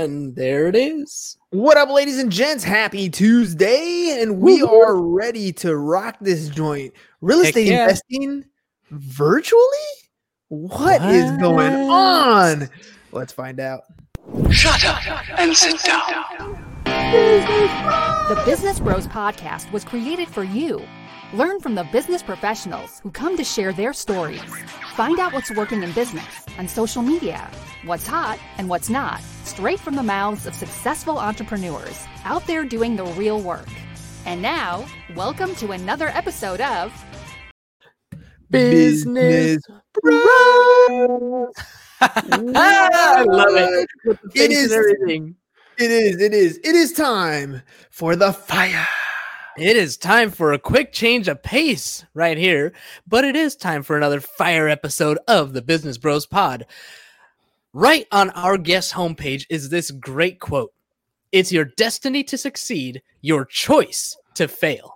And there it is. What up, ladies and gents? Happy Tuesday, and we Woo-hoo. are ready to rock this joint. Real estate yeah. investing virtually? what is going on? Let's find out. Shut up and sit down. The Business Bros Podcast was created for you. Learn from the business professionals who come to share their stories. Find out what's working in business and social media, what's hot and what's not, straight from the mouths of successful entrepreneurs out there doing the real work. And now, welcome to another episode of Business Bros. I love it. With the It face is- and everything. It is, it is, it is time for the fire. It is time for a quick change of pace right here, but it is time for another fire episode of the Business Bros Pod. Right on our guest homepage is this great quote It's your destiny to succeed, your choice to fail.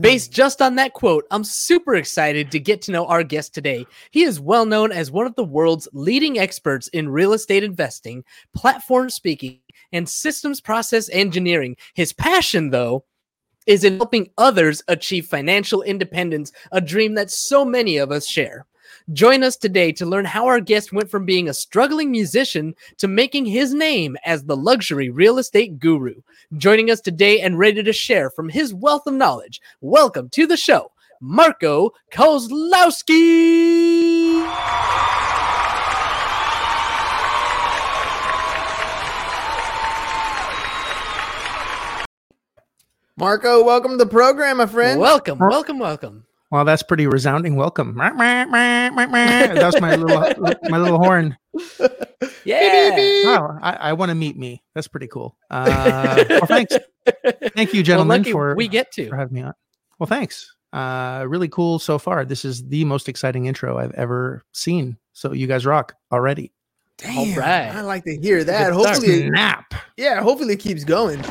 Based just on that quote, I'm super excited to get to know our guest today. He is well known as one of the world's leading experts in real estate investing, platform speaking, and systems process engineering. His passion, though, is in helping others achieve financial independence, a dream that so many of us share. Join us today to learn how our guest went from being a struggling musician to making his name as the luxury real estate guru. Joining us today and ready to share from his wealth of knowledge, welcome to the show, Marco Kozlowski. Marco, welcome to the program, my friend. Welcome, welcome, welcome. Well, that's pretty resounding. Welcome. That's my little my little horn. Yeah. Wow, I, I want to meet me. That's pretty cool. Uh, well, thanks. Thank you, gentlemen, lucky for we get to. for having me on. Well, thanks. Uh, really cool so far. This is the most exciting intro I've ever seen. So you guys rock already. Damn, All right. I like to hear that. Good. Hopefully, Snap. yeah, hopefully it keeps going.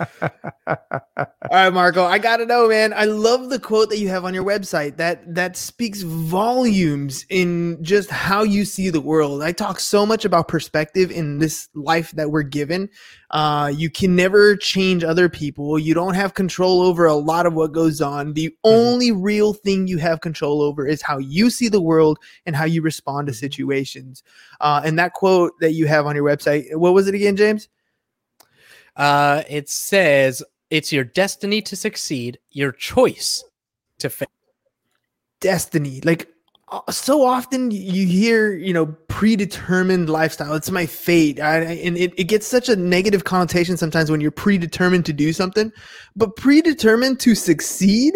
All right, Marco, I gotta know, man. I love the quote that you have on your website. That that speaks volumes in just how you see the world. I talk so much about perspective in this life that we're given. Uh, you can never change other people. You don't have control over a lot of what goes on. The only real thing you have control over is how you see the world and how you respond to situations. Uh, and that quote that you have on your website, what was it again, James? Uh, it says it's your destiny to succeed, your choice to fail. destiny. Like uh, so often you hear you know predetermined lifestyle. It's my fate. I, and it, it gets such a negative connotation sometimes when you're predetermined to do something. But predetermined to succeed?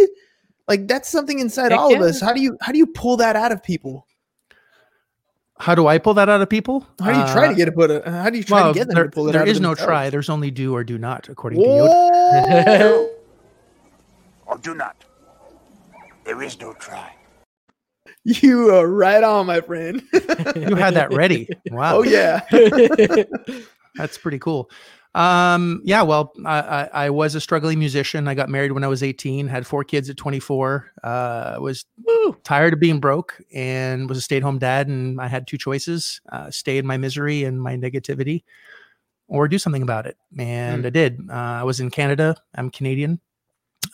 Like that's something inside Heck all of us. How do you how do you pull that out of people How do I pull that out of people? how do you try Uh, to get it put it how do you try well, to get them there, to pull it there out is of no themselves? try. There's only do or do not, according to Yoda. Whoa. Or do not. There is no try. you are right on my friend You had that ready. Wow. oh yeah That's pretty cool. Um, yeah, well, I, I, I was a struggling musician. I got married when I was 18, had four kids at 24. Uh, was tired of being broke and was a stay-at-home dad. And I had two choices: uh, stay in my misery and my negativity, or do something about it. And I did. Uh, I was in Canada. I'm Canadian.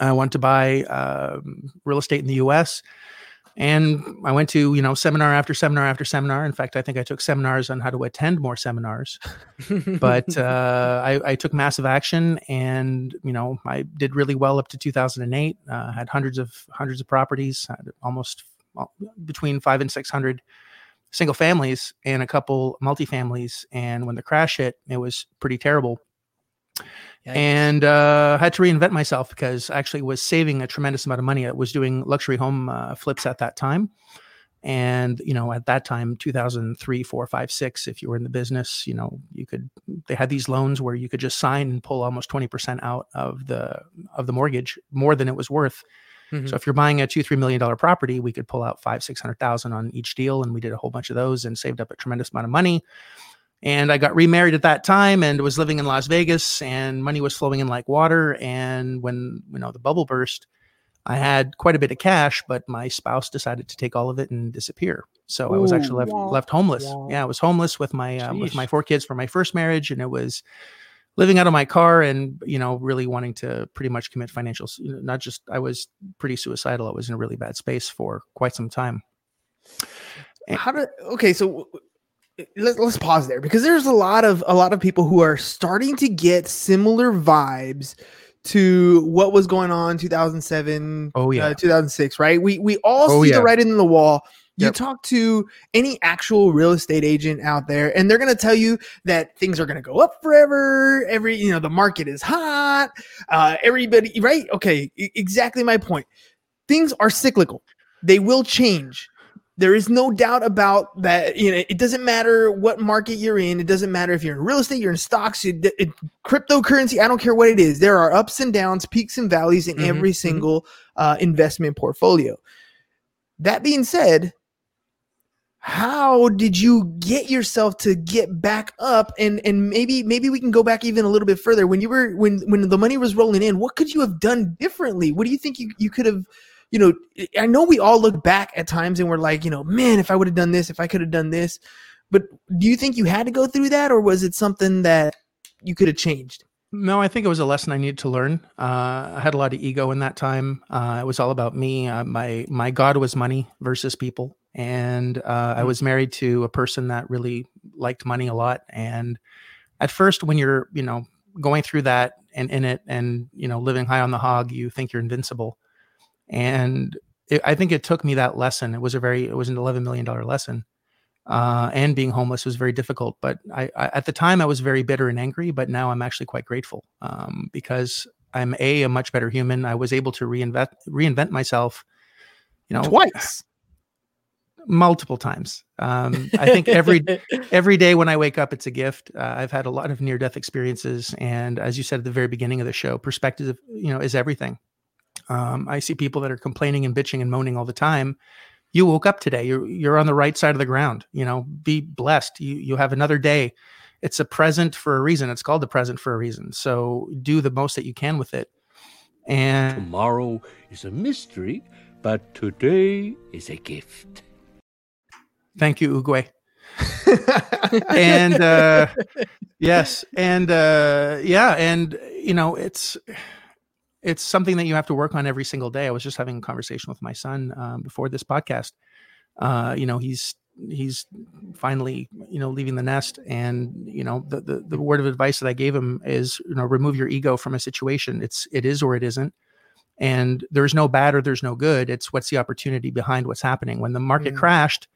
I wanted to buy um, real estate in the U.S. And I went to, you know, seminar after seminar after seminar. In fact, I think I took seminars on how to attend more seminars. But uh, I, I took massive action and you know i did really well up to 2008 uh, had hundreds of hundreds of properties had almost well, between five and 600 single families and a couple multifamilies. And when the crash hit it was pretty terrible Yikes. and uh, had to reinvent myself because I actually was saving a tremendous amount of money. I was doing luxury home uh, flips at that time. And, you know, at that time, 2003, four, five, six, if you were in the business, you know, you could, they had these loans where you could just sign and pull almost 20% out of the, of the mortgage more than it was worth. Mhm. So if you're buying a two, $3 million property, we could pull out five, 600,000 on each deal. And we did a whole bunch of those and saved up a tremendous amount of money. And I got remarried at that time and was living in Las Vegas and money was flowing in like water. And when, you know, the bubble burst, I had quite a bit of cash, but my spouse decided to take all of it and disappear. So I was actually left Ooh. left homeless. Wow. Yeah, I was homeless with my uh, with my four kids from my first marriage, and it was living out of my car and you know really wanting to pretty much commit financial. Not just I was pretty suicidal. I was in a really bad space for quite some time. And- how do okay so let's, let's pause there because there's a lot of a lot of people who are starting to get similar vibes to what was going on 2007 Oh, yeah. uh, 2006 right? We we all Oh, see yeah. the writing in the wall. You Yep. talk to any actual real estate agent out there and they're going to tell you that things are going to go up forever. Every you know the market is hot uh everybody right? Okay exactly my point. Things are cyclical. They will change there is no doubt about that you know it doesn't matter what market you're in it doesn't matter if you're in real estate you're in stocks you, it, cryptocurrency i don't care what it is there are ups and downs peaks and valleys in Mhm, every mhm. single uh, investment portfolio. That being said how did you get yourself to get back up and and maybe maybe we can go back even a little bit further. When you were when when the money was rolling in what could you have done differently? What do you think you, you could have you know i know we all look back at times and we're like you know man if i would have done this if i could have done this but do you think you had to go through that or was it something that you could have changed No, I think it was a lesson I needed to learn. Uh, I had a lot of ego in that time. Uh, it was all about me. Uh, my my God was money versus people, and uh, I Mm. was married to a person that really liked money a lot. And at first, when you're you know going through that and in it, and you know living high on the hog, you think you're invincible. And it, I think it took me that lesson. It was a very it was an eleven million dollar lesson uh, and being homeless was very difficult. But I, I, at the time, I was very bitter and angry. But now I'm actually quite grateful um, because I'm a a much better human. I was able to reinvent reinvent myself. You know, twice multiple times. Um, I think every every day when I wake up, it's a gift. Uh, I've had a lot of near death experiences, and as you said at the very beginning of the show, perspective, you know, is everything. Um, I see people that are complaining and bitching and moaning all the time. You woke up today. You're you're on the right side of the ground. You know, be blessed. You you have another day. It's a present for a reason. It's called the present for a reason. So do the most that you can with it. And Tomorrow is a mystery, but today is a gift. thank you, Oogway. and uh yes and uh yeah and you know it's it's something that you have to work on every single day. I was just having a conversation with my son um, before this podcast. Uh you know he's he's finally you know leaving the nest and you know the, the the word of advice that i gave him is you know remove your ego from a situation. It's it is or it isn't. And there's no bad or there's no good. It's what's the opportunity behind what's happening. When the market Yeah. crashed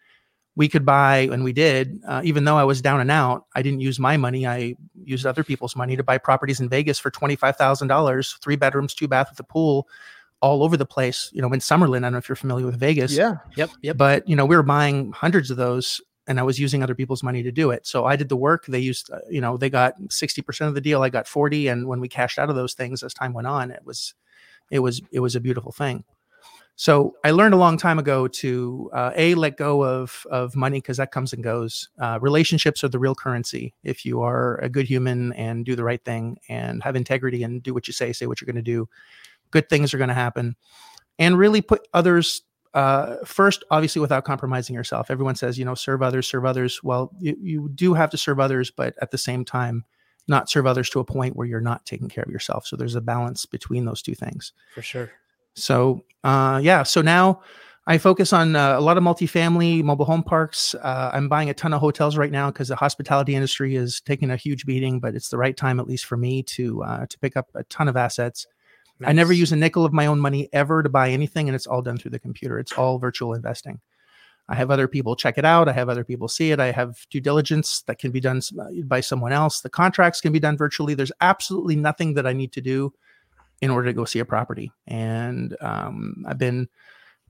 we could buy and we did uh, even though i was down and out i didn't use my money. I used other people's money to buy properties in vegas for $25000 three bedrooms two bath with a pool all over the place you know in summerlin. I don't know if you're familiar with vegas. Yeah. Yep. Yep. but you know we were buying hundreds of those and i was using other people's money to do it. So i did the work. They used uh, you know they got 60% of the deal. I got 40 and when we cashed out of those things as time went on it was it was it was a beautiful thing so i learned a long time ago to uh, a let go of of money because that comes and goes uh, relationships are the real currency if you are a good human and do the right thing and have integrity and do what you say say what you're going to do good things are going to happen and really put others uh, first, obviously, without compromising yourself. Everyone says, you know, serve others, serve others. Well, you, you do have to serve others, but at the same time, not serve others to a point where you're not taking care of yourself. So there's a balance between those two things. For sure. So, uh, yeah. So now I focus on uh, a lot of multifamily mobile home parks. Uh, I'm buying a ton of hotels right now because the hospitality industry is taking a huge beating, but it's the right time, at least for me, to uh, to pick up a ton of assets. I never use a nickel of my own money ever to buy anything, and it's all done through the computer. It's all virtual investing. I have other people check it out. I have other people see it. I have due diligence that can be done by someone else. The contracts can be done virtually. There's absolutely nothing that I need to do in order to go see a property. And um, I've been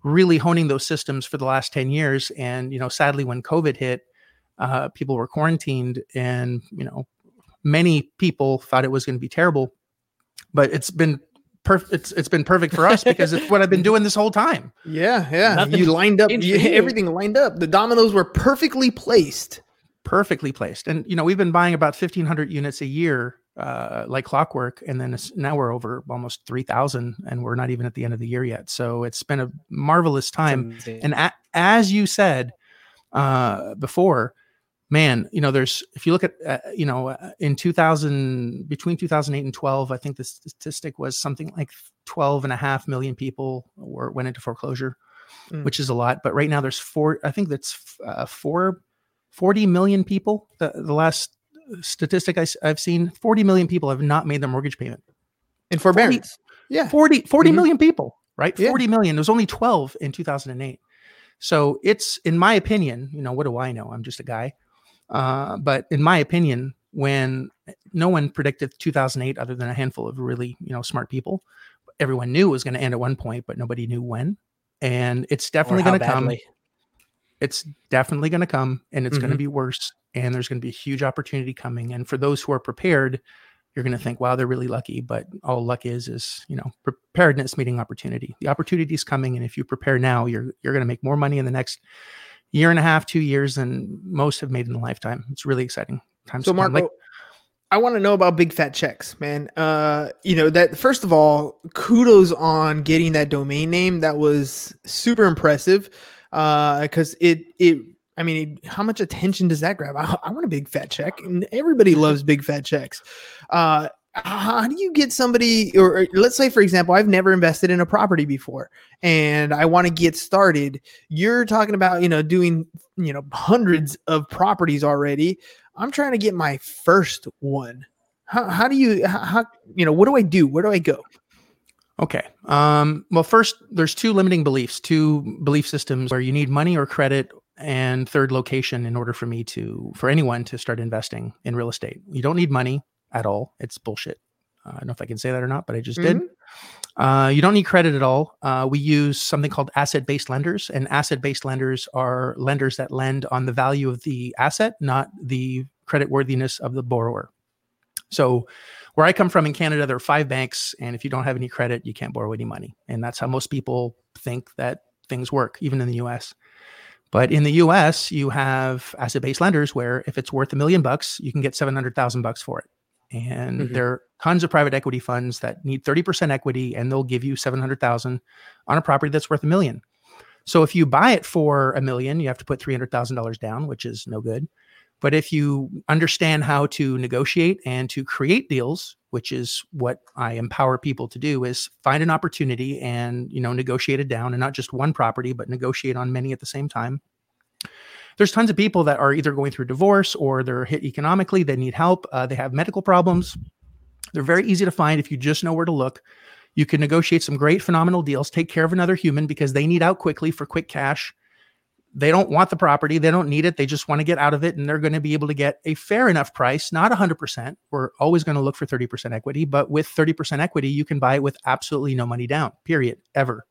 really honing those systems for the last 10 years. And, you know, sadly, when COVID hit, uh, people were quarantined and, you know, many people thought it was going to be terrible, but it's been perfect. It's, it's been perfect for us because it's what I've been doing this whole time. yeah yeah Nothing you lined up changed you, for you. everything lined up the dominoes were perfectly placed perfectly placed. And you know, we've been buying about 1500 units a year uh, like clockwork. And then now we're over almost 3,000 and we're not even at the end of the year yet. So it's been a marvelous time. And a, as you said uh, before, man, you know, there's, if you look at, uh, you know, uh, in 2000, between 2008 and 12, I think the statistic was something like 12 and a half million people were, went into foreclosure, Mm. which is a lot. But right now there's four, I think that's uh, four, 40 million people. The, the last statistic I, have seen 40 million people have not made their mortgage payment. In forbearance. Yeah. 40, 40 Mhm. million people, right? Yeah. 40 million. There was only 12 in 2008. So it's, in my opinion, you know, what do I know? I'm just a guy. Uh, but in my opinion, when no one predicted 2008 other than a handful of really, you know, smart people, everyone knew it was going to end at one point, but nobody knew when. And it's definitely going to come. It's definitely going to come and it's going to be worse and there's going to be a huge opportunity coming and for those who are prepared you're going to think wow they're really lucky but all luck is is you know preparedness meeting opportunity the opportunity is coming and if you prepare now you're you're going to make more money in the next year and a half two years than most have made in a lifetime it's really exciting times So. Marco, Like, I want to know about big fat checks, man. Uh, you know that first of all, kudos on getting that domain name. That was super impressive. Uh, because it it. I mean, how much attention does that grab? I, I want a big fat check, and everybody loves big fat checks. Uh, how do you get somebody, or, or let's say, for example, I've never invested in a property before, and I want to get started. You're talking about, you know, doing, you know, hundreds of properties already. I'm trying to get my first one. How, how do you how you know what do I do? Where do I go? Okay. Um, well, first, there's two limiting beliefs, two belief systems where you need money or credit, and third location in order for me to, for anyone to start investing in real estate. You don't need money at all. It's bullshit. Uh, I don't know if I can say that or not, but I just did. Uh, you don't need credit at all. Uh, we use something called asset based lenders, and asset based lenders are lenders that lend on the value of the asset, not the credit worthiness of the borrower. So, where I come from in Canada, there are five banks, and if you don't have any credit, you can't borrow any money. And that's how most people think that things work, even in the US. But in the US, you have asset based lenders where if it's worth a million bucks, you can get 700,000 bucks for it. And Mhm. there are tons of private equity funds that need 30% equity and they'll give you 700,000 on a property that's worth a million. So if you buy it for a million, you have to put $300,000 down, which is no good. But if you understand how to negotiate and to create deals, which is what I empower people to do, is find an opportunity and you know negotiate it down, and not just one property, but negotiate on many at the same time. There's tons of people that are either going through divorce or they're hit economically. They need help. Uh, they have medical problems. They're very easy to find if you just know where to look. You can negotiate some great, phenomenal deals. Take care of another human because they need out quickly for quick cash they don't want the property they don't need it they just want to get out of it and they're going to be able to get a fair enough price not 100% we're always going to look for 30% equity but with 30% equity you can buy it with absolutely no money down period ever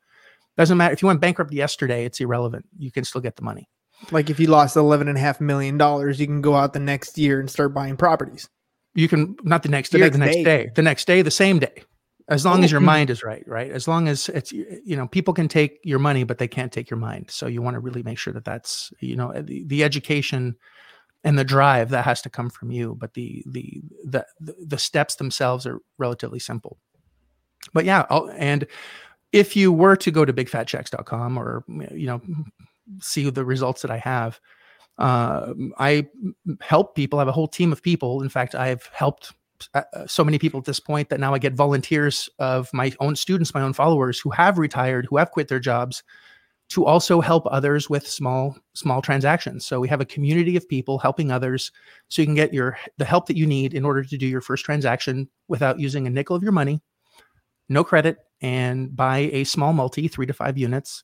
doesn't matter if you went bankrupt yesterday it's irrelevant you can still get the money Like if you lost eleven and a half million dollars, you can go out the next year and start buying properties. you can not the next The year next the next day. day. the next day the same day as long as your Oh. mind is right right? As long as it's you know people can take your money but they can't take your mind. So you want to really make sure that that's you know the, the education and the drive that has to come from you but the the the the steps themselves are relatively simple. But yeah I'll, and if you were to go to bigfatchecks.com or you know see the results that i have uh, i help people. I have a whole team of people. In fact i've helped uh, so many people at this point that now I get volunteers of my own students, my own followers who have retired, who have quit their jobs to also help others with small small transactions. So we have a community of people helping others so you can get your the help that you need in order to do your first transaction without using a nickel of your money, no credit and buy a small multi, 3 to 5 units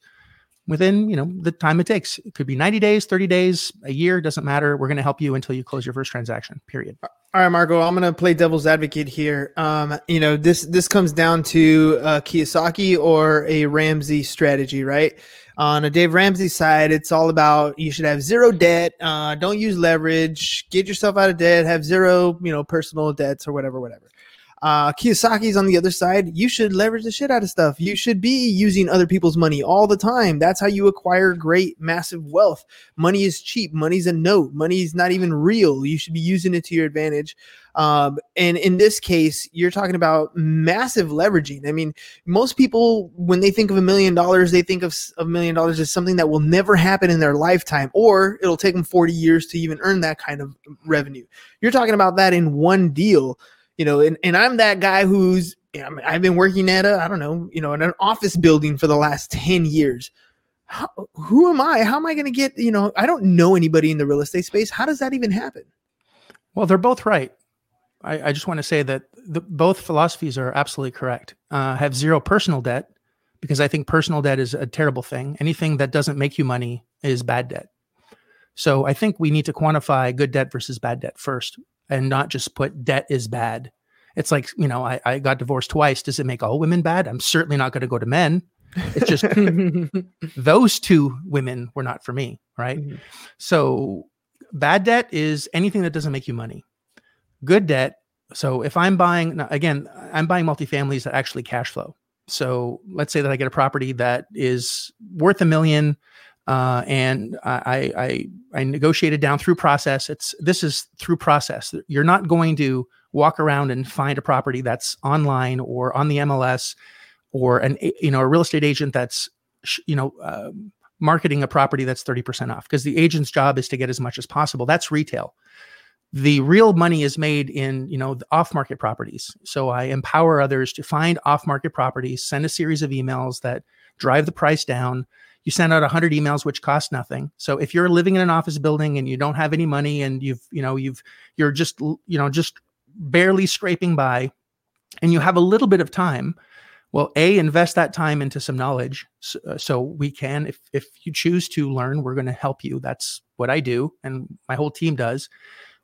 within, you know, the time it takes. It could be 90 days, 30 days, a year, doesn't matter. We're going to help you until you close your first transaction. Period. All right, Marco, I'm gonna play devil's advocate here. Um, you know, this this comes down to uh, Kiyosaki or a Ramsey strategy, right? On a Dave Ramsey side, it's all about you should have zero debt, uh, don't use leverage, get yourself out of debt, have zero, you know, personal debts or whatever, whatever. Uh, Kiyosaki's on the other side. You should leverage the shit out of stuff. You should be using other people's money all the time. That's how you acquire great, massive wealth. Money is cheap. Money's a note. Money's not even real. You should be using it to your advantage. Um, and in this case, you're talking about massive leveraging. I mean, most people, when they think of a million dollars, they think of a million dollars as something that will never happen in their lifetime, or it'll take them 40 years to even earn that kind of revenue. You're talking about that in one deal, you know, and, and I'm that guy who's, you know, I've been working at a, I don't know, you know, in an office building for the last 10 years. How, who am I? How am I going to get, you know, I don't know anybody in the real estate space. How does that even happen? Well, they're both right. I, I just want to say that the, both philosophies are absolutely correct. Uh, have zero personal debt because I think personal debt is a terrible thing. Anything that doesn't make you money is bad debt. So I think we need to quantify good debt versus bad debt first and not just put debt is bad. It's like, you know, I, I got divorced twice. Does it make all women bad? I'm certainly not going to go to men. It's just those two women were not for me. Right. Mm-hmm. So bad debt is anything that doesn't make you money good debt. So if I'm buying again, I'm buying multifamilies that actually cash flow. So let's say that I get a property that is worth a million, uh, and I, I I negotiated down through process. It's this is through process. You're not going to walk around and find a property that's online or on the MLS or an you know a real estate agent that's you know uh, marketing a property that's 30% off because the agent's job is to get as much as possible. That's retail the real money is made in you know off market properties so i empower others to find off market properties send a series of emails that drive the price down you send out 100 emails which cost nothing. So if you're living in an office building and you don't have any money and you've you know you've you're just you know just barely scraping by and you have a little bit of time well a invest that time into some knowledge so, uh, so we can if if you choose to learn we're going to help you. That's what i do and my whole team does.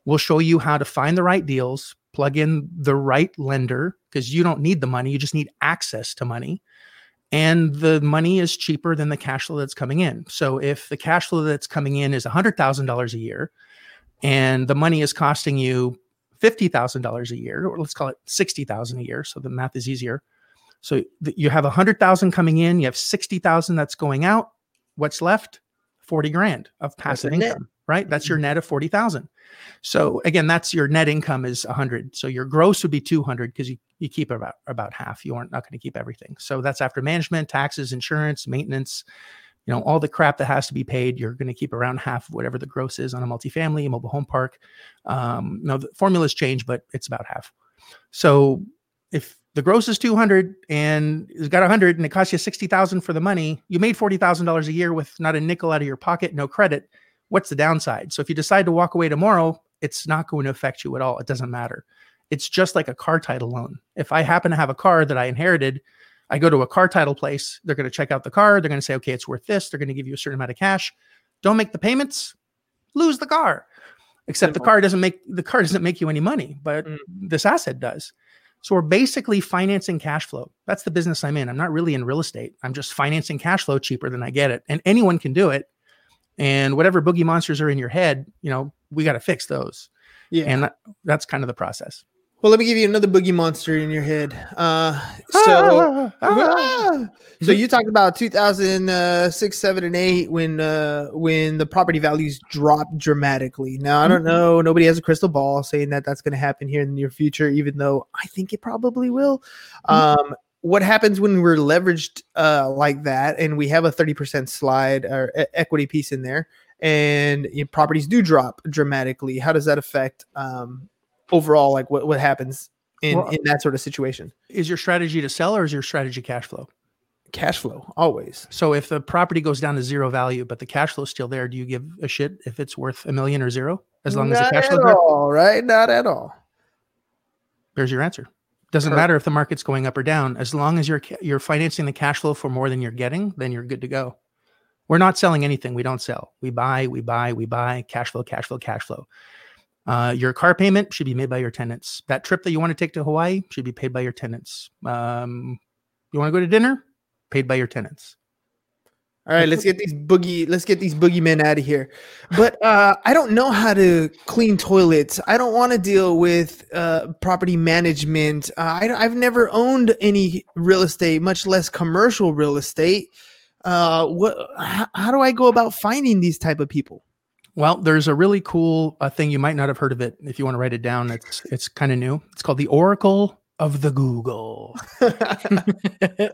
We'll show you how to find the right deals, plug in the right lender because you don't need the money, you just need access to money. And the money is cheaper than the cash flow that's coming in. So if the cash flow that's coming in is $100,000 a year and the money is costing you $50,000 a year, or let's call it 60,000 a year so the math is easier. So you have 100,000 coming in, you have 60,000 that's going out. What's left? 40 grand of passive income, right? That's your mm-hmm. net of 40,000. So again, that's your net income is 100. So your gross would be 200 because you, you keep about about half. You aren't not going to keep everything. So that's after management, taxes, insurance, maintenance, you know, all the crap that has to be paid. You're going to keep around half of whatever the gross is on a multifamily, a mobile home park. Um, no, the formulas change, but it's about half. So if the gross is 200 and it's got 100 and it costs you 60,000 for the money, you made $40,000 a year with not a nickel out of your pocket, no credit what's the downside? So if you decide to walk away tomorrow, it's not going to affect you at all. It doesn't matter. It's just like a car title loan. If I happen to have a car that I inherited, I go to a car title place, they're going to check out the car, they're going to say, okay, it's worth this. They're going to give you a certain amount of cash. Don't make the payments, lose the car. Except the car doesn't make the car doesn't make you any money, but mm. this asset does. So we're basically financing cash flow. That's the business I'm in. I'm not really in real estate. I'm just financing cash flow cheaper than I get it. And anyone can do it and whatever boogie monsters are in your head, you know, we got to fix those. Yeah. And that, that's kind of the process. Well, let me give you another boogie monster in your head. Uh, so, ah, ah. so you talked about 2006, seven, and eight when uh, when the property values dropped dramatically. Now, I don't mm-hmm. know. Nobody has a crystal ball saying that that's going to happen here in the near future, even though I think it probably will. Mm-hmm. Um, what happens when we're leveraged uh, like that and we have a 30% slide or e- equity piece in there and you know, properties do drop dramatically how does that affect um, overall like what, what happens in, well, in that sort of situation is your strategy to sell or is your strategy cash flow cash flow always so if the property goes down to zero value but the cash flow is still there do you give a shit if it's worth a million or zero as long not as the cash flow all right not at all there's your answer doesn't matter if the market's going up or down. As long as you're you're financing the cash flow for more than you're getting, then you're good to go. We're not selling anything. We don't sell. We buy, we buy, we buy. Cash flow, cash flow, cash flow. Uh, your car payment should be made by your tenants. That trip that you want to take to Hawaii should be paid by your tenants. Um, you want to go to dinner? Paid by your tenants. All right, let's get these boogie. Let's get these boogeymen out of here. But uh, I don't know how to clean toilets. I don't want to deal with uh, property management. Uh, I, I've never owned any real estate, much less commercial real estate. Uh, what? How do I go about finding these type of people? Well, there's a really cool uh, thing you might not have heard of it. If you want to write it down, it's it's kind of new. It's called the Oracle of the Google.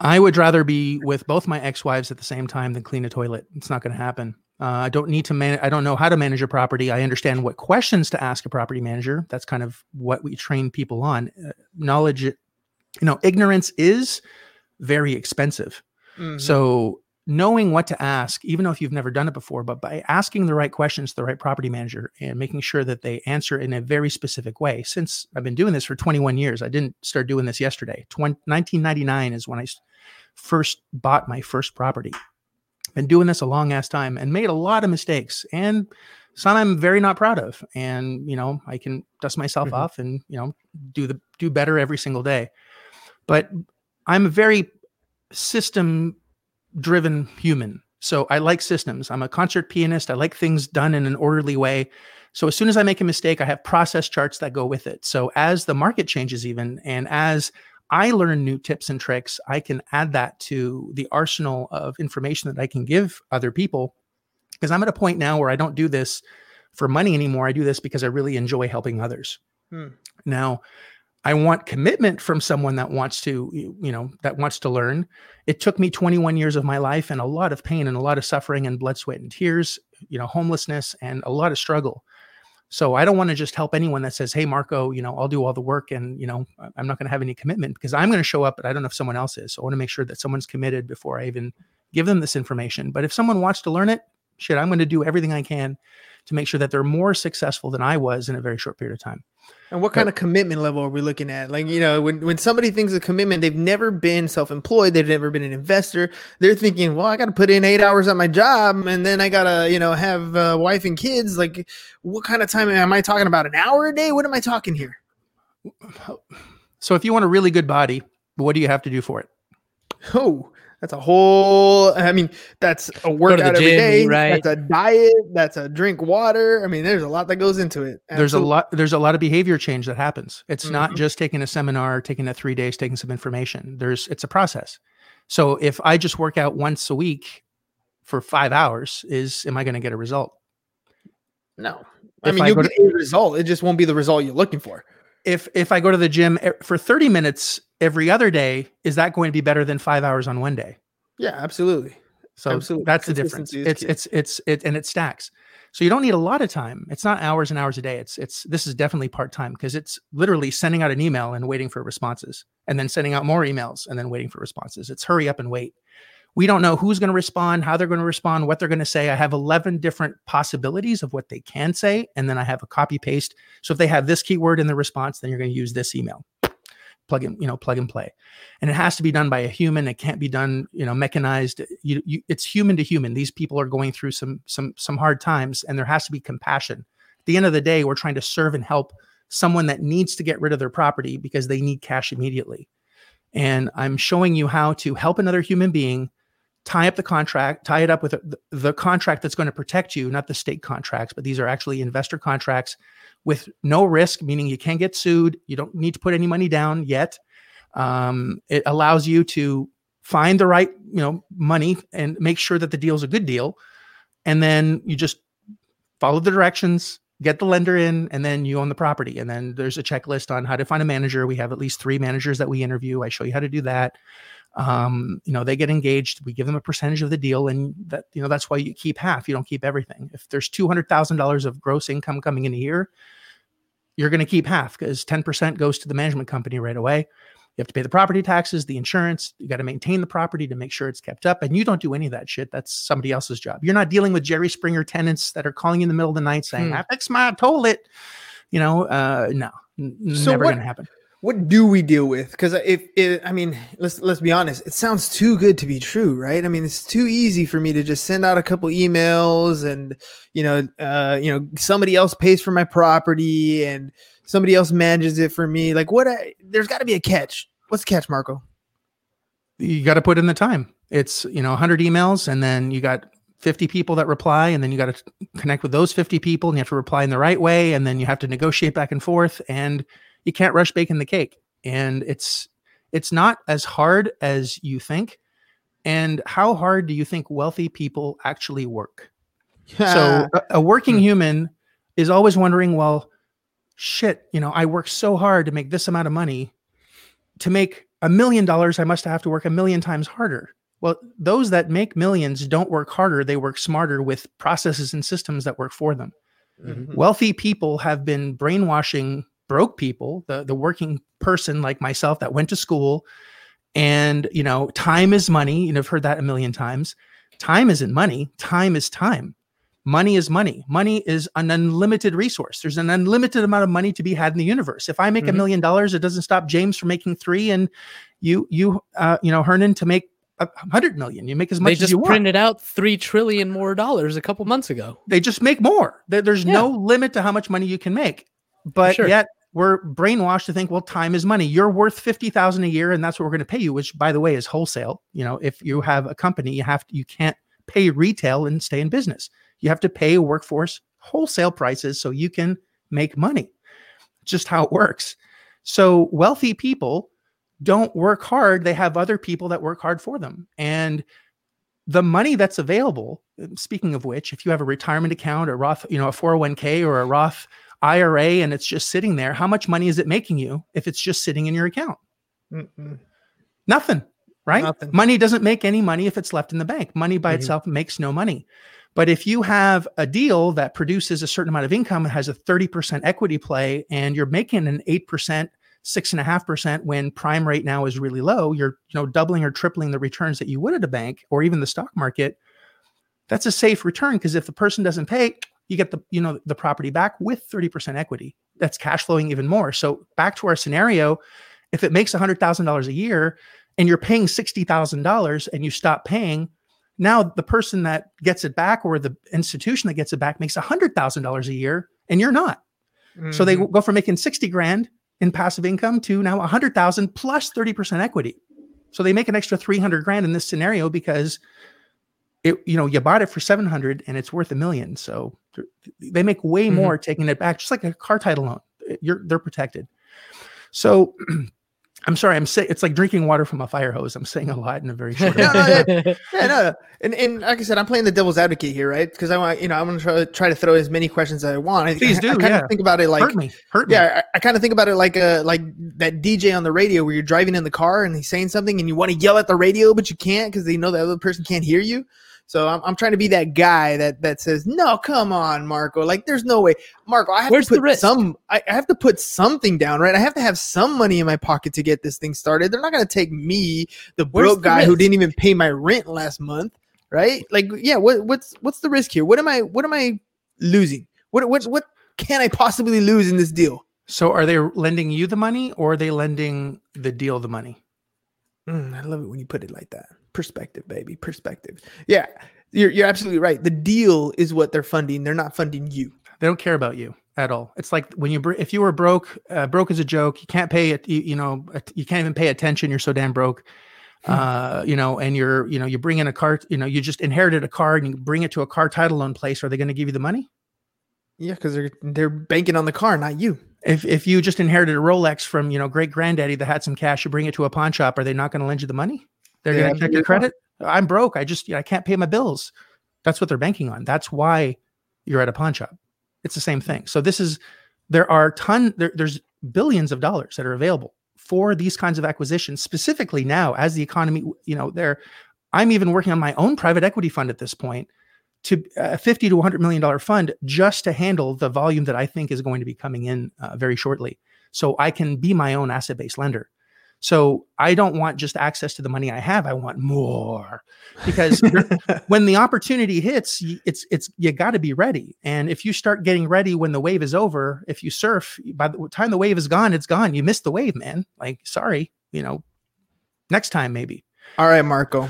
I would rather be with both my ex-wives at the same time than clean a toilet. It's not going to happen. Uh, I don't need to manage. I don't know how to manage a property. I understand what questions to ask a property manager. That's kind of what we train people on. Uh, knowledge, you know, ignorance is very expensive. Mhm. So knowing what to ask, even though if you've never done it before, but by asking the right questions to the right property manager and making sure that they answer in a very specific way. Since I've been doing this for 21 years, I didn't start doing this yesterday. 20, 1999 is when I first bought my first property. Been doing this a long ass time and made a lot of mistakes and some I'm very not proud of. And you know, I can dust myself Mhm. off and you know do the do better every single day. But I'm a very system driven human. So I like systems. I'm a concert pianist. I like things done in an orderly way. So as soon as I make a mistake, I have process charts that go with it. So as the market changes, even and as I learn new tips and tricks, I can add that to the arsenal of information that I can give other people. Because I'm at a point now where I don't do this for money anymore. I do this because I really enjoy helping others. Hmm. Now, I want commitment from someone that wants to, you know, that wants to learn. It took me 21 years of my life and a lot of pain and a lot of suffering and blood, sweat, and tears, you know, homelessness and a lot of struggle. So I don't want to just help anyone that says, "Hey, Marco, you know, I'll do all the work," and you know, I'm not going to have any commitment because I'm going to show up, but I don't know if someone else is. So I want to make sure that someone's committed before I even give them this information. But if someone wants to learn it, shit, I'm going to do everything I can to make sure that they're more successful than I was in a very short period of time. And what kind of commitment level are we looking at? Like, you know, when, when somebody thinks of commitment, they've never been self employed, they've never been an investor. They're thinking, well, I got to put in eight hours at my job and then I got to, you know, have a wife and kids. Like, what kind of time am I talking about? An hour a day? What am I talking here? So if you want a really good body, what do you have to do for it? Oh, that's a whole, I mean, that's a workout every gym, day. right? That's a diet. That's a drink water. I mean, there's a lot that goes into it. there's a lot there's a lot of behavior change that happens it's not Mhm. just taking a seminar taking a three days taking some information there's it's a process so if i just work out once a week for five hours is am i going to get a result No. I If mean, I you'll go get a result. It just won't be the result you're looking for. If if i go to the gym e- for 30 minutes every other day is that going to be better than five hours on one day Yeah, absolutely. So Absolutely. that's the difference. It's it's it's it and it stacks. So you don't need a lot of time. It's not hours and hours a day. It's it's this is definitely part time because it's literally sending out an email and waiting for responses, and then sending out more emails and then waiting for responses. It's hurry up and wait. We don't know who's going to respond, how they're going to respond, what they're going to say. I have 11 different possibilities of what they can say, and then I have a copy paste. So if they have this keyword in the response, then you're going to use this email. Plug in, you know, plug and play and it has to be done by a human it can't be done you know mechanized you, you it's human to human these people are going through some some some hard times and there has to be compassion at the end of the day we're trying to serve and help someone that needs to get rid of their property because they need cash immediately and i'm showing you how to help another human being tie up the contract tie it up with the, the contract that's going to protect you not the state contracts but these are actually investor contracts with no risk meaning you can't get sued you don't need to put any money down yet. Um, it allows you to find the right you know money and make sure that the deal is a good deal and then you just follow the directions get the lender in and then you own the property. And then there's a checklist on how to find a manager. We have at least three managers that we interview. I show you how to do that. Um, you know they get engaged. We give them a percentage of the deal and that you know that's why you keep half. You don't keep everything. If there's $200000 of gross income coming in a year you're going to keep half because 10% goes to the management company right away you have to pay the property taxes, the insurance. You got to maintain the property to make sure it's kept up. And you don't do any of that shit. That's somebody else's job. You're not dealing with Jerry Springer tenants that are calling you in the middle of the night saying, Hmm. I fixed my toilet. You know, uh, no, n- So never going to happen. What do we deal with? Because if i mean let's let's be honest it sounds too good to be true right? I mean it's too easy for me to just send out a couple emails and you know uh you know somebody else pays for my property and somebody else manages it for me. Like what I, there's got to be a catch. What's the catch marco? You got to put in the time. It's, you know, 100 emails and then you got 50 people that reply and then you got to connect with those 50 people and you have to reply in the right way and then you have to negotiate back and forth and you can't rush baking the cake. And it's it's not as hard as you think. And how hard do you think wealthy people actually work? so a, a working Hmm. human is always wondering, well, shit, you know, I work so hard to make this amount of money. To make a million dollars, I must have to work a million times harder. Well, those that make millions don't work harder, they work smarter with processes and systems that work for them. Mhm. Wealthy people have been brainwashing broke people, the, the working person like myself that went to school. And, you know, time is money. You know, I've heard that a million times. Time isn't money, time is time. Money is money. Money is an unlimited resource. There's an unlimited amount of money to be had in the universe. If I make a Mhm. million dollars, it doesn't stop James from making three, and you, you, uh, you know, Hernan to make a hundred million. You make as much They as just you want printed out three trillion more dollars a couple months ago. they just make more. There- There's no limit to how much money you can make. But Sure. yet we're brainwashed to think, well, time is money. You're worth fifty thousand a year, and that's what we're going to pay you. Which, by the way, is wholesale. You know, if you have a company, you have to, you can't pay retail and stay in business. You have to pay a workforce wholesale prices so you can make money. Just how it works. So wealthy people don't work hard. They have other people that work hard for them, and the money that's available speaking of which if you have a retirement account a roth you know a 401k or a roth ira and it's just sitting there how much money is it making you if it's just sitting in your account Mm-mm. nothing right Nothing. money doesn't make any money if it's left in the bank money by Mhm. itself makes no money but if you have a deal that produces a certain amount of income and has a 30% equity play and you're making an 8% six and a half percent when prime rate now is really low you're you know doubling or tripling the returns that you would at a bank or even the stock market that's a safe return because if the person doesn't pay you get the you know the property back with 30% equity that's cash flowing even more so back to our scenario if it makes $100000 a year and you're paying $60000 and you stop paying now the person that gets it back or the institution that gets it back makes $100000 a year and you're not so they Mhm. go from making 60 grand in passive income to now 100,000 plus 30% equity. So they make an extra 300 grand in this scenario because it you know you bought it for 700 and it's worth a million. So they make way Mhm. more taking it back just like a car title loan. You're they're protected. So I'm sorry, I'm saying it's like drinking water from a fire hose. I'm saying a lot in a very short No, no, Yeah, no, no. And, and like I said, I'm playing the devil's advocate here, right? Because I want, you know, I'm going to try, try to throw as many questions as I want. I, Please do, I, kind yeah. think about it like, hurt me. Hurt me. yeah, I, I kind of think about it like uh like that DJ on the radio where you're driving in the car and he's saying something and you want to yell at the radio but you can't because they know the other person can't hear you. So I'm, I'm trying to be that guy that that says, no, come on, Marco. Like, there's no way, Marco. I have Where's to put some. I, I have to put something down, right? I have to have some money in my pocket to get this thing started. They're not going to take me, the broke the guy who didn't even pay my rent last month, right? Like, yeah. What what's what's the risk here? What am I what am I losing? What what what can I possibly lose in this deal? So are they lending you the money or are they lending the deal the money? Mm, I love it when you put it like that. Perspective, baby. Perspective. Yeah, you're you're absolutely right. The deal is what they're funding. They're not funding you. They don't care about you at all. It's like when you if you were broke, uh, broke is a joke. You can't pay it. You, you know, you can't even pay attention. You're so damn broke. Uh, you know, and you're you know you bring in a car. You know, you just inherited a car and you bring it to a car title loan place. Are they going to give you the money? Yeah, because they're they're banking on the car, not you. If if you just inherited a Rolex from you know great granddaddy that had some cash, you bring it to a pawn shop. Are they not going to lend you the money? They're Yeah, going to check your credit. I'm broke. I just I can't pay my bills. That's what they're banking on. That's why you're at a pawn shop. It's the same thing. So this is there are ton there, there's billions of dollars that are available for these kinds of acquisitions specifically now as the economy you know there i'm even working on my own private equity fund at this point to a 50 to 100 million dollar fund just to handle the volume that i think is going to be coming in uh, very shortly so i can be my own asset based lender so i don't want just access to the money i have i want more. Because when the opportunity hits it's it's you got to be ready. And if you start getting ready when the wave is over if you surf by the time the wave is gone it's gone. You missed the wave man. Like sorry you know next time maybe. All right, Marco.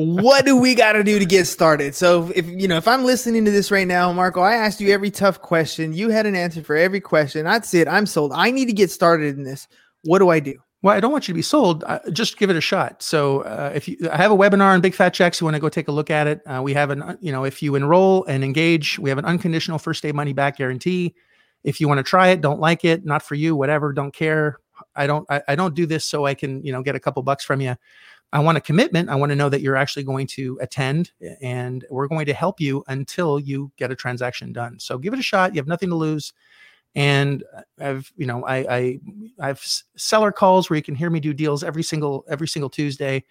What do we got to do to get started? So if you know, if I'm listening to this right now, Marco, I asked you every tough question. You had an answer for every question. That's it. I'm sold. I need to get started in this. What do I do? Well, I don't want you to be sold. Uh, just give it a shot. So, uh, if you, I have a webinar on Big Fat Checks, you want to go take a look at it. Uh, we have an, you know, if you enroll and engage, we have an unconditional first day money back guarantee. If you want to try it, don't like it, not for you, whatever, don't care. I don't, I, I don't do this so I can, you know, get a couple bucks from you. I want a commitment. I want to know that you're actually going to attend and we're going to help you until you get a transaction done. So give it a shot. You have nothing to lose and I've you know I I I've seller calls where you can hear me do deals every single every single Tuesday.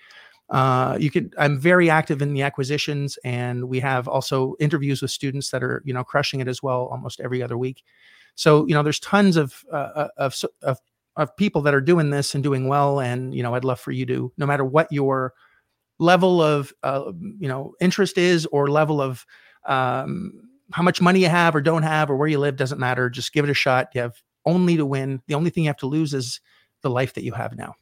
Uh, you can I'm very active in the acquisitions, and we have also interviews with students that are you know crushing it as well almost every other week. So you know there's tons of uh, uh of of of people that are doing this and doing well, and you know I'd love for you to no matter what your level of uh, you know interest is or level of um, how much money you have or don't have or where you live doesn't matter. Just give it a shot. You have only to win. The only thing you have to lose is the life that you have now.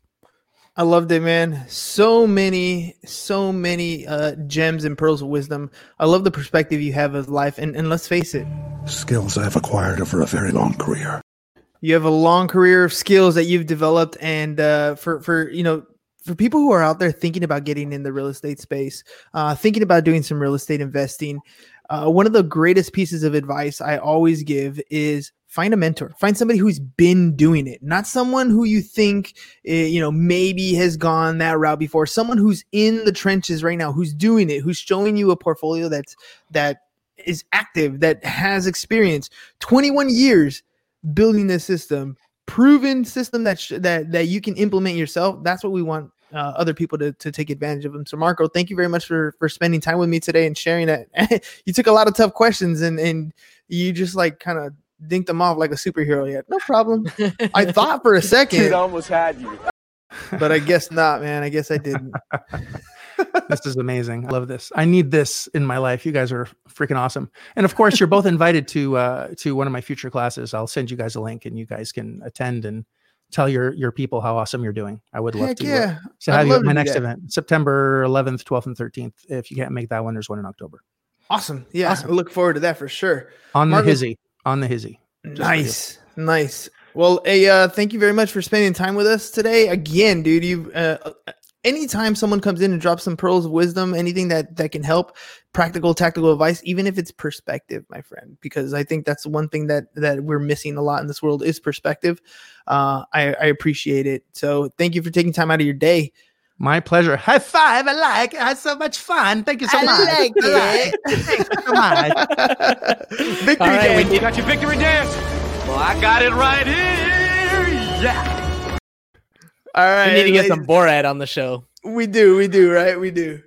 I loved it, man. So many, so many uh, gems and pearls of wisdom. I love the perspective you have of life. And, and let's face it, skills I have acquired over a very long career. You have a long career of skills that you've developed, and uh, for for you know for people who are out there thinking about getting in the real estate space, uh, thinking about doing some real estate investing, uh, one of the greatest pieces of advice I always give is find a mentor. Find somebody who's been doing it not someone who you think eh, you know maybe has gone that route before. Someone who's in the trenches right now who's doing it who's showing you a portfolio that's that is active that has experience. 21 years building this system proven system that sh- that that you can implement yourself that's what we want uh, other people to, to take advantage of them. So Marco, thank you very much for for spending time with me today and sharing that. you took a lot of tough questions and and you just like kind of dinked them off like a superhero. Yeah, no problem. I thought for a second. It almost had you. but I guess not, man. I guess I didn't. this is amazing. I love this. I need this in my life. You guys are freaking awesome. And of course, you're both invited to uh to one of my future classes. I'll send you guys a link and you guys can attend and tell your your people how awesome you're doing. I would love Heck to. yeah. Uh, to I'd have you at my next event, September 11th, 12th, and 13th. If you can't make that one, there's one in October Awesome. Yeah, Awesome. I look forward to that for sure. on Marvel- the hizzy. On the hizzy. Nice, nice. Well, hey, uh, thank you very much for spending time with us today. Again, dude, you. Uh, anytime someone comes in and drops some pearls of wisdom, anything that that can help, practical, tactical advice, even if it's perspective, my friend, because I think that's the one thing that that we're missing a lot in this world is perspective. Uh, I, I appreciate it. So thank you for taking time out of your day. My pleasure. High five. I like it. I had so much fun. Thank you so I much. like All right. Thanks so much. Victory All right, dance. we You got your victory dance? Well, I got it right here. Yeah. All right, We need to get ladies- some Borat on the show. We do, we do, right? We do.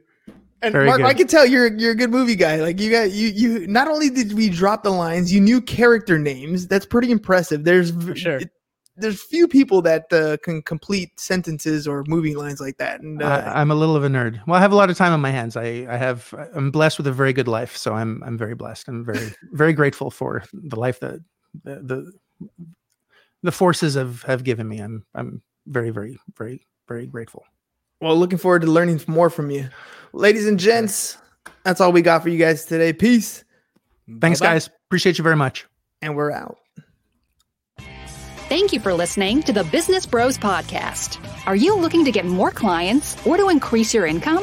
And Very Mark, I can tell you're you're a good movie guy. Like you got you you. Not only did we drop the lines, you knew character names. That's pretty impressive. There's v- sure. it- there's few people that uh, can complete sentences or movie lines like that. And uh, I, I'm a little of a nerd. Well, I have a lot of time on my hands. I, I have I'm blessed with a very good life, so I'm I'm very blessed. I'm very very grateful for the life that the the, the forces have have given me. I'm I'm very very very very grateful. well, looking forward to learning more from you, ladies and gents. That's all we got for you guys today. Peace, Thanks, Bye-bye. guys. Appreciate you very much. and we're out. Thank you for listening to the Business Bros Podcast. Are you looking to get more clients or to increase your income?